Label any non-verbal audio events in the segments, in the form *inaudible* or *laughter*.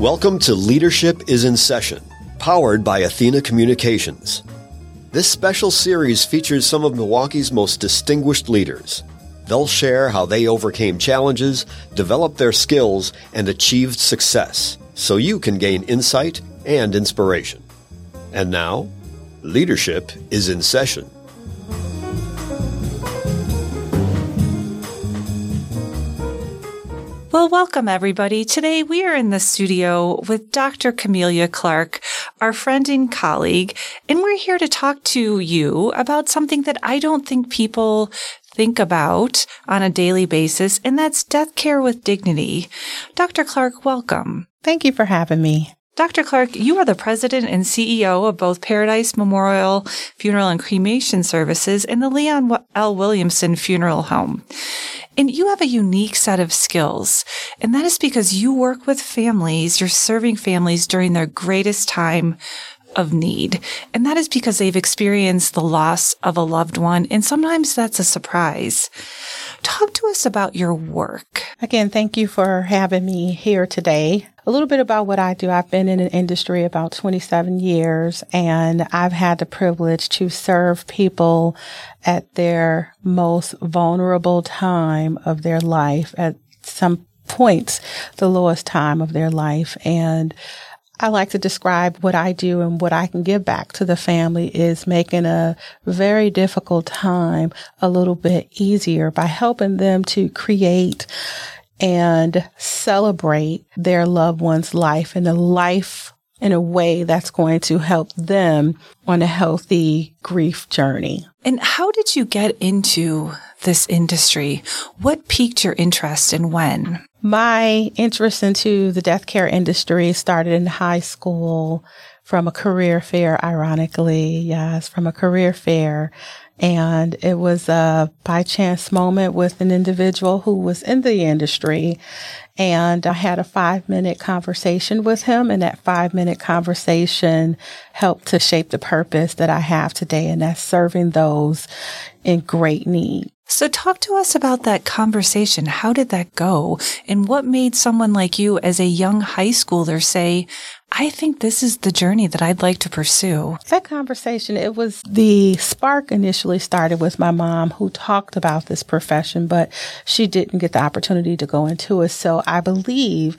Welcome to Leadership is in Session, powered by Athena Communications. This special series features some of Milwaukee's most distinguished leaders. They'll share how they overcame challenges, developed their skills, and achieved success so you can gain insight and inspiration. And now, Leadership is in Session. Well, welcome everybody. Today we are in the studio with Dr. Camelia Clarke, our friend and colleague, and we're here to talk to you about something that I don't think people think about on a daily basis, and that's death care with dignity. Dr. Clarke, welcome. Thank you for having me. Dr. Clarke, you are the president and CEO of both Paradise Memorial Funeral and Cremation Services and the Leon L. Williamson Funeral Home. And you have a unique set of skills. And that is because you work with families, you're serving families during their greatest time of need. And that is because they've experienced the loss of a loved one. And sometimes that's a surprise. Talk to us about your work. Again, thank you for having me here today. A little bit about what I do. I've been in an industry about 27 years and I've had the privilege to serve people at their most vulnerable time of their life at some points, the lowest time of their life. And I like to describe what I do and what I can give back to the family is making a very difficult time a little bit easier by helping them to create and celebrate their loved one's life and a life in a way that's going to help them on a healthy grief journey. And how did you get into this industry? What piqued your interest and when? My interest into the death care industry started in high school from a career fair, ironically. Yes, from a career fair. And it was a by chance moment with an individual who was in the industry. And I had a five minute conversation with him. And that five minute conversation helped to shape the purpose that I have today. And that's serving those in great need. So talk to us about that conversation. How did that go? And what made someone like you as a young high schooler say, I think this is the journey that I'd like to pursue? That conversation, it was the spark initially started with my mom who talked about this profession, but she didn't get the opportunity to go into it. So I believe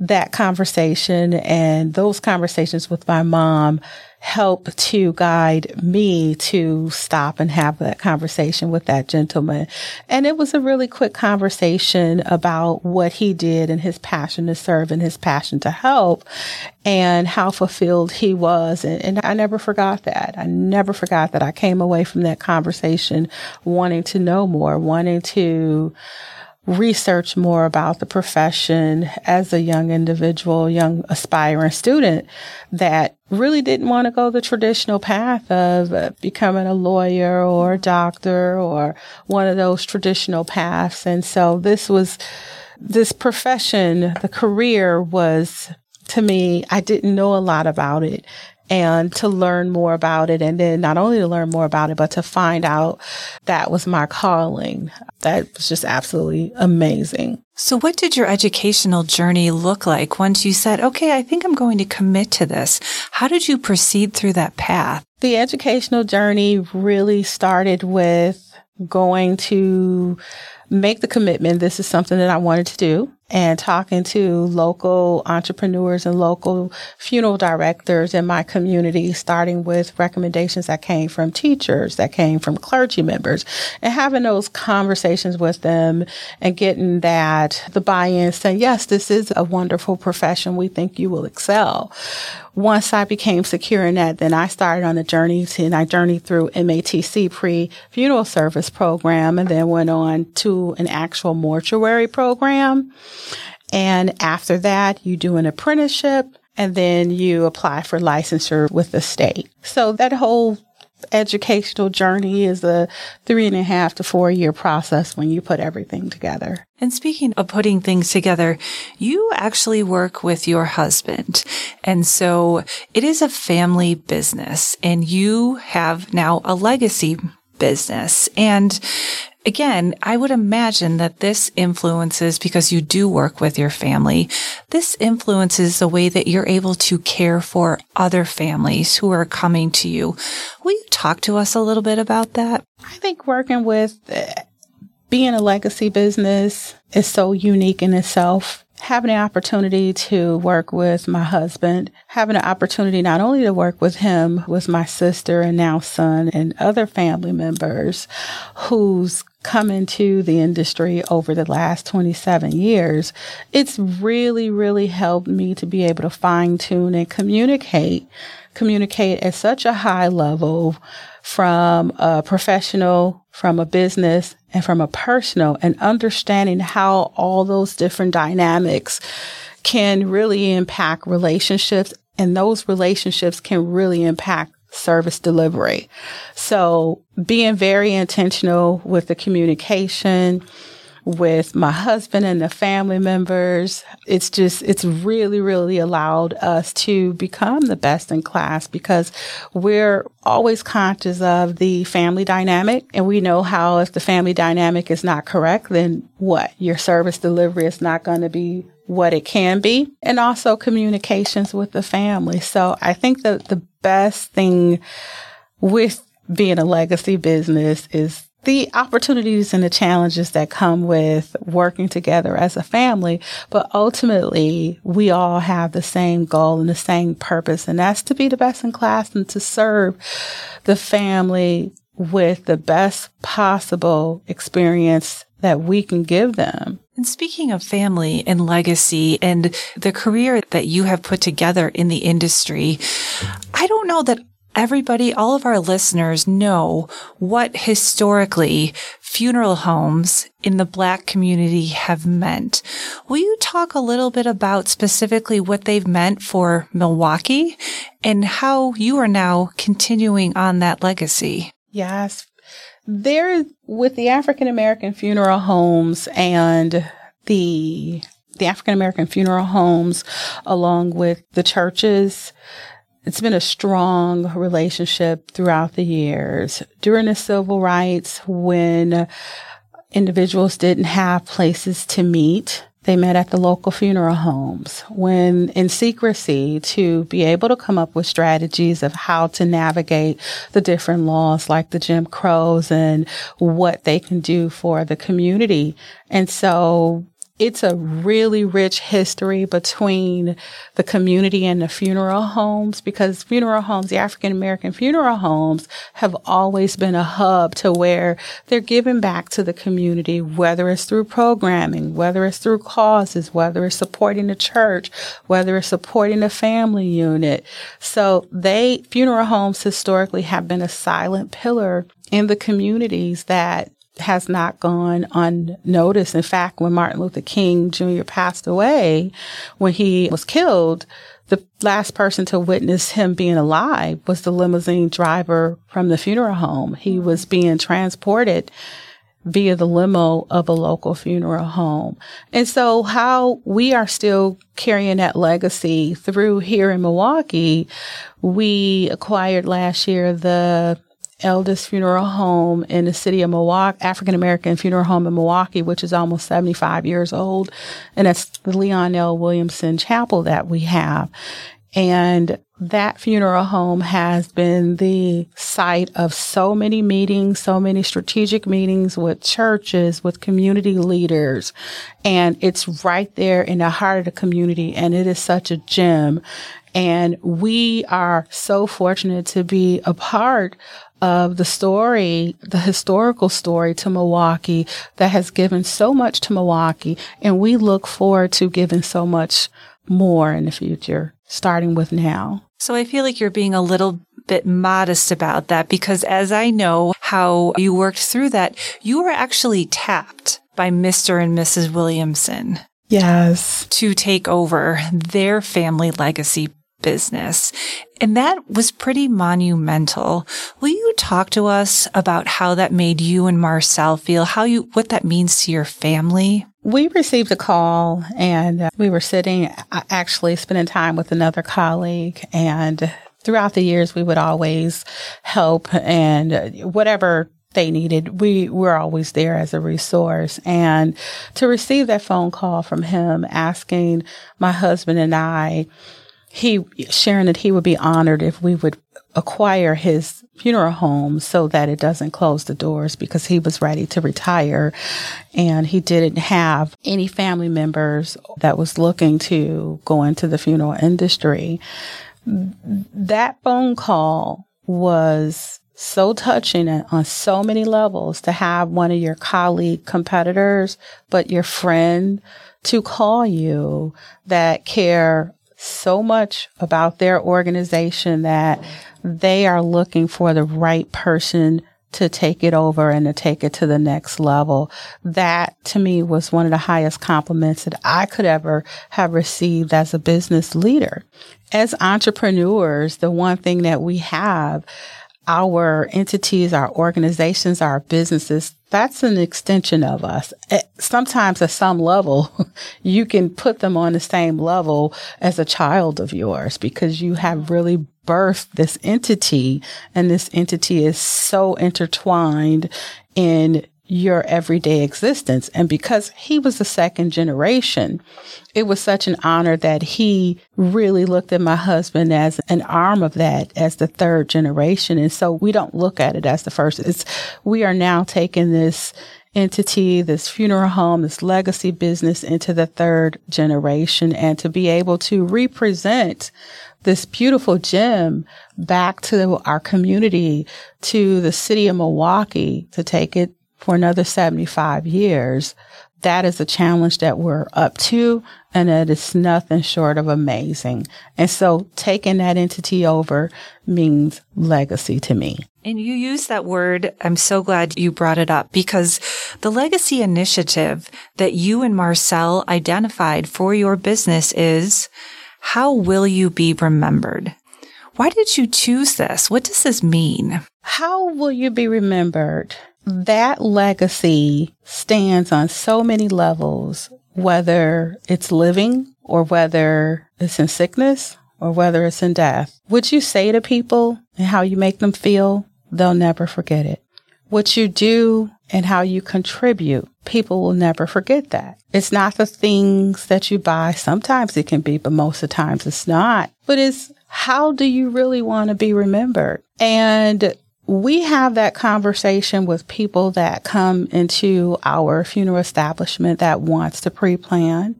that conversation and those conversations with my mom help to guide me to stop and have that conversation with that gentleman. And it was a really quick conversation about what he did and his passion to serve and his passion to help and how fulfilled he was. And, and I never forgot that. I never forgot that I came away from that conversation wanting to know more, wanting to research more about the profession as a young individual, young aspiring student that really didn't want to go the traditional path of becoming a lawyer or a doctor or one of those traditional paths. And so this was, this profession, the career was to me, I didn't know a lot about it and to learn more about it. And then not only to learn more about it, but to find out that was my calling. That was just absolutely amazing. So what did your educational journey look like once you said, okay, I think I'm going to commit to this? How did you proceed through that path? The educational journey really started with going to make the commitment. This is something that I wanted to do and talking to local entrepreneurs and local funeral directors in my community, starting with recommendations that came from teachers, that came from clergy members, and having those conversations with them and getting that the buy-in saying, yes, this is a wonderful profession. We think you will excel. Once I became secure in that, then I started on a journey to, and I journeyed through MATC pre-funeral service program and then went on to an actual mortuary program. And after that, you do an apprenticeship and then you apply for licensure with the state. So that whole educational journey is a three and a half to four year process when you put everything together. And speaking of putting things together, you actually work with your husband. And so it is a family business and you have now a legacy business. And again, I would imagine that this influences because you do work with your family. This influences the way that you're able to care for other families who are coming to you. Will you talk to us a little bit about that? I think working with uh, being a legacy business is so unique in itself having the opportunity to work with my husband, having the opportunity not only to work with him, with my sister and now son and other family members who's come into the industry over the last 27 years, it's really, really helped me to be able to fine tune and communicate, communicate at such a high level from a professional, from a business, and from a personal, and understanding how all those different dynamics can really impact relationships, and those relationships can really impact service delivery. So being very intentional with the communication, with my husband and the family members. It's just, it's really, really allowed us to become the best in class because we're always conscious of the family dynamic. And we know how if the family dynamic is not correct, then what? Your service delivery is not going to be what it can be and also communications with the family. So I think that the best thing with being a legacy business is the opportunities and the challenges that come with working together as a family. But ultimately, we all have the same goal and the same purpose, and that's to be the best in class and to serve the family with the best possible experience that we can give them. And speaking of family and legacy and the career that you have put together in the industry, I don't know that everybody, all of our listeners know what historically funeral homes in the Black community have meant. Will you talk a little bit about specifically what they've meant for Milwaukee and how you are now continuing on that legacy? Yes. There, with the African American funeral homes and the the African American funeral homes, along with the churches, it's been a strong relationship throughout the years. During the civil rights, when individuals didn't have places to meet, they met at the local funeral homes when in secrecy to be able to come up with strategies of how to navigate the different laws like the Jim Crows and what they can do for the community. And so it's a really rich history between the community and the funeral homes because funeral homes, the African American funeral homes have always been a hub to where they're giving back to the community, whether it's through programming, whether it's through causes, whether it's supporting the church, whether it's supporting the family unit. So they, funeral homes historically have been a silent pillar in the communities that has not gone unnoticed. In fact, when Martin Luther King Jr. passed away, when he was killed, the last person to witness him being alive was the limousine driver from the funeral home. He mm-hmm. was being transported via the limo of a local funeral home. And so how we are still carrying that legacy through here in Milwaukee, we acquired last year the eldest funeral home in the city of Milwaukee, African American funeral home in Milwaukee, which is almost 75 years old. And that's the Leon L. Williamson Chapel that we have. And that funeral home has been the site of so many meetings, so many strategic meetings with churches, with community leaders. And it's right there in the heart of the community. And it is such a gem. And we are so fortunate to be a part of the story, the historical story to Milwaukee that has given so much to Milwaukee. And we look forward to giving so much more in the future, starting with now. So I feel like you're being a little bit modest about that because as I know how you worked through that, you were actually tapped by Mr. and Mrs. Williamson. Yes. To take over their family legacy business. And that was pretty monumental. Will you talk to us about how that made you and Marcel feel, how you, what that means to your family? We received a call and uh, we were sitting, uh, actually spending time with another colleague and throughout the years, we would always help and uh, whatever they needed, we were always there as a resource. And to receive that phone call from him asking my husband and I, he sharing that he would be honored if we would acquire his funeral home so that it doesn't close the doors because he was ready to retire and he didn't have any family members that was looking to go into the funeral industry. That phone call was so touching on so many levels to have one of your colleague competitors, but your friend to call you that care so much about their organization that they are looking for the right person to take it over and to take it to the next level. That to me was one of the highest compliments that I could ever have received as a business leader. As entrepreneurs, the one thing that we have our entities, our organizations, our businesses, that's an extension of us. Eh, sometimes at some level, *laughs* you can put them on the same level as a child of yours because you have really birthed this entity and this entity is so intertwined in your everyday existence. And because he was the second generation, it was such an honor that he really looked at my husband as an arm of that, as the third generation. And so we don't look at it as the first. It's, we are now taking this entity, this funeral home, this legacy business into the third generation and to be able to represent this beautiful gem back to our community, to the city of Milwaukee, to take it for another 75 years, that is a challenge that we're up to and it is nothing short of amazing. And so taking that entity over means legacy to me. And you use that word. I'm so glad you brought it up because the legacy initiative that you and Marcel identified for your business is how will you be remembered? Why did you choose this? What does this mean? How will you be remembered? That legacy stands on so many levels, whether it's living or whether it's in sickness or whether it's in death. What you say to people and how you make them feel, they'll never forget it. What you do and how you contribute, people will never forget that. It's not the things that you buy. Sometimes it can be, but most of the times it's not. But it's how do you really want to be remembered? And we have that conversation with people that come into our funeral establishment that wants to pre-plan.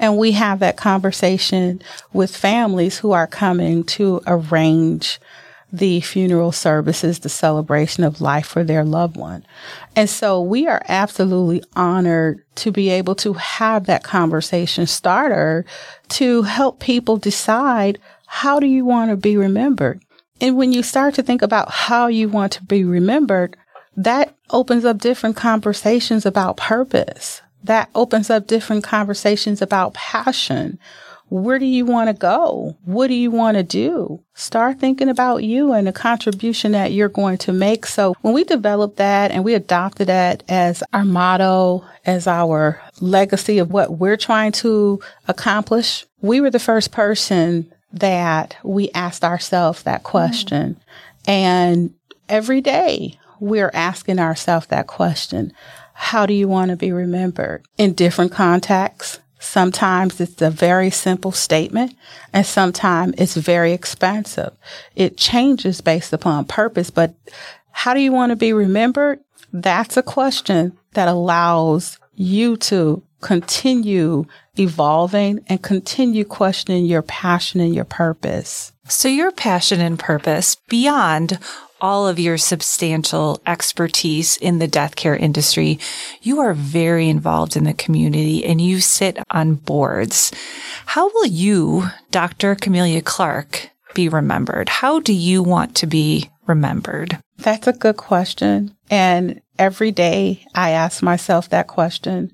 And we have that conversation with families who are coming to arrange the funeral services, the celebration of life for their loved one. And so we are absolutely honored to be able to have that conversation starter to help people decide how do you want to be remembered? And when you start to think about how you want to be remembered, that opens up different conversations about purpose. That opens up different conversations about passion. Where do you want to go? What do you want to do? Start thinking about you and the contribution that you're going to make. So when we developed that and we adopted that as our motto, as our legacy of what we're trying to accomplish, we were the first person that we asked ourselves that question. Mm. And every day we're asking ourselves that question. How do you want to be remembered in different contexts? Sometimes it's a very simple statement and sometimes it's very expansive. It changes based upon purpose, but how do you want to be remembered? That's a question that allows you to continue evolving and continue questioning your passion and your purpose. So your passion and purpose beyond all of your substantial expertise in the death care industry, you are very involved in the community and you sit on boards. How will you, Dr. Camelia Clarke, be remembered? How do you want to be remembered? That's a good question. And every day I ask myself that question.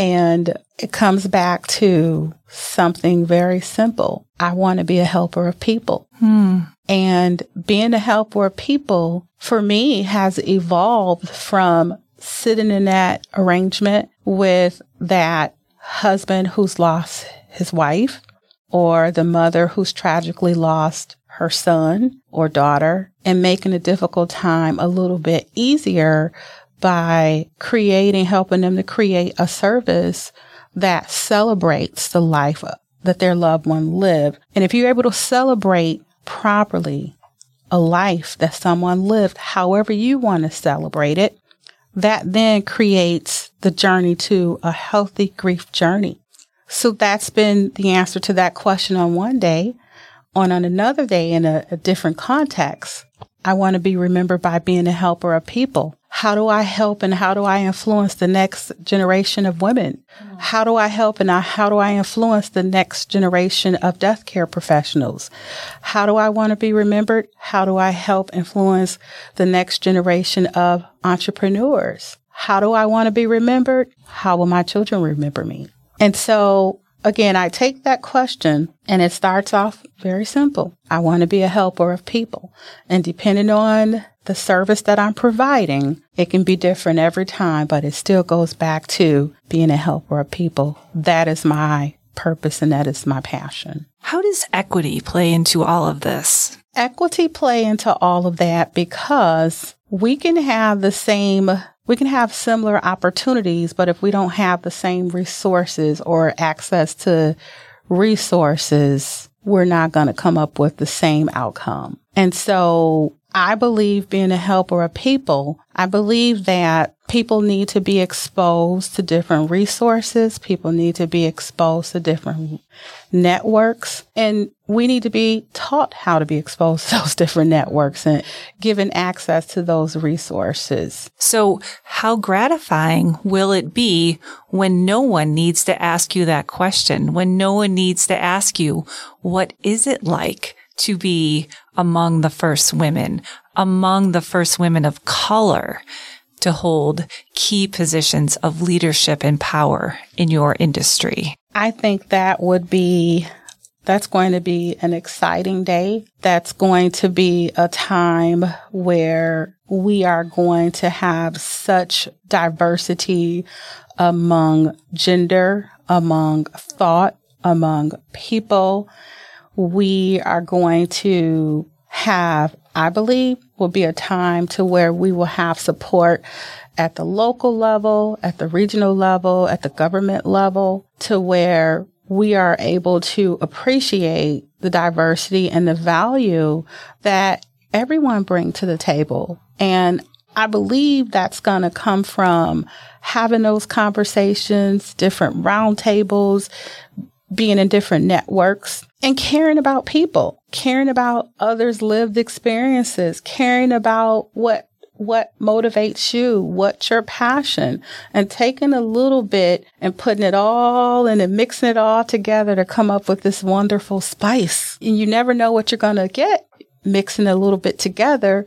And it comes back to something very simple. I want to be a helper of people. Hmm. And being a helper of people for me has evolved from sitting in that arrangement with that husband who's lost his wife or the mother who's tragically lost her son or daughter and making a difficult time a little bit easier by creating, helping them to create a service that celebrates the life that their loved one lived. And if you're able to celebrate properly a life that someone lived, however you want to celebrate it, that then creates the journey to a healthy grief journey. So that's been the answer to that question on one day. On, on another day in a, a different context, I want to be remembered by being a helper of people. How do I help and how do I influence the next generation of women? Mm. How do I help and how do I influence the next generation of death care professionals? How do I want to be remembered? How do I help influence the next generation of entrepreneurs? How do I want to be remembered? How will my children remember me? And so again, I take that question and it starts off very simple. I want to be a helper of people. And depending on the service that I'm providing, it can be different every time, but it still goes back to being a helper of people. That is my purpose and that is my passion. How does equity play into all of this? Equity play into all of that because we can have the same we can have similar opportunities, but if we don't have the same resources or access to resources, we're not going to come up with the same outcome. And so I believe being a helper of people, I believe that people need to be exposed to different resources. People need to be exposed to different networks and we need to be taught how to be exposed to *laughs* those different networks and given access to those resources. So how gratifying will it be when no one needs to ask you that question? When no one needs to ask you, what is it like to be among the first women, among the first women of color to hold key positions of leadership and power in your industry? I think that would be that's going to be an exciting day. That's going to be a time where we are going to have such diversity among gender, among thought, among people we are going to have, I believe, will be a time to where we will have support at the local level, at the regional level, at the government level, to where we are able to appreciate the diversity and the value that everyone bring to the table. And I believe that's going to come from having those conversations, different roundtables, being in different networks and caring about people, caring about others' lived experiences, caring about what what motivates you, what's your passion, and taking a little bit and putting it all in and mixing it all together to come up with this wonderful spice. And you never know what you're going to get mixing a little bit together,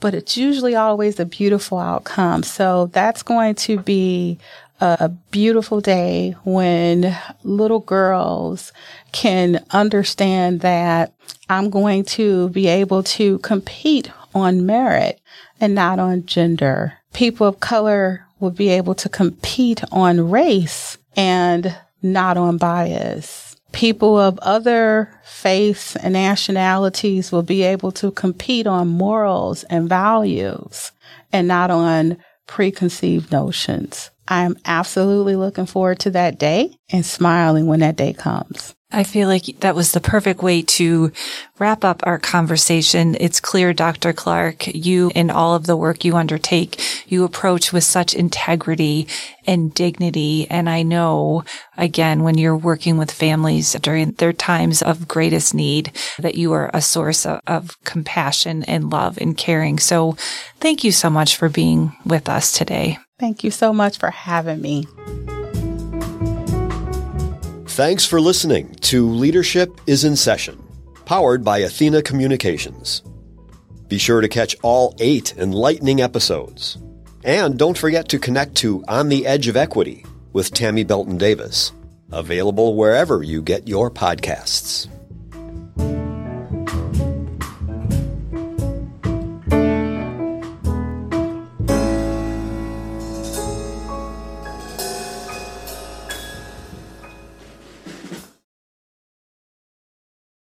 but it's usually always a beautiful outcome. So that's going to be a beautiful day when little girls can understand that I'm going to be able to compete on merit and not on gender. People of color will be able to compete on race and not on bias. People of other faiths and nationalities will be able to compete on morals and values and not on preconceived notions. I'm absolutely looking forward to that day and smiling when that day comes. I feel like that was the perfect way to wrap up our conversation. It's clear, Dr. Clarke, you in all of the work you undertake, you approach with such integrity and dignity. And I know, again, when you're working with families during their times of greatest need, that you are a source of, of compassion and love and caring. So thank you so much for being with us today. Thank you so much for having me. Thanks for listening to Leadership is in Session, powered by Athena Communications. Be sure to catch all eight enlightening episodes. And don't forget to connect to On the Edge of Equity with Tammy Belton Davis, available wherever you get your podcasts.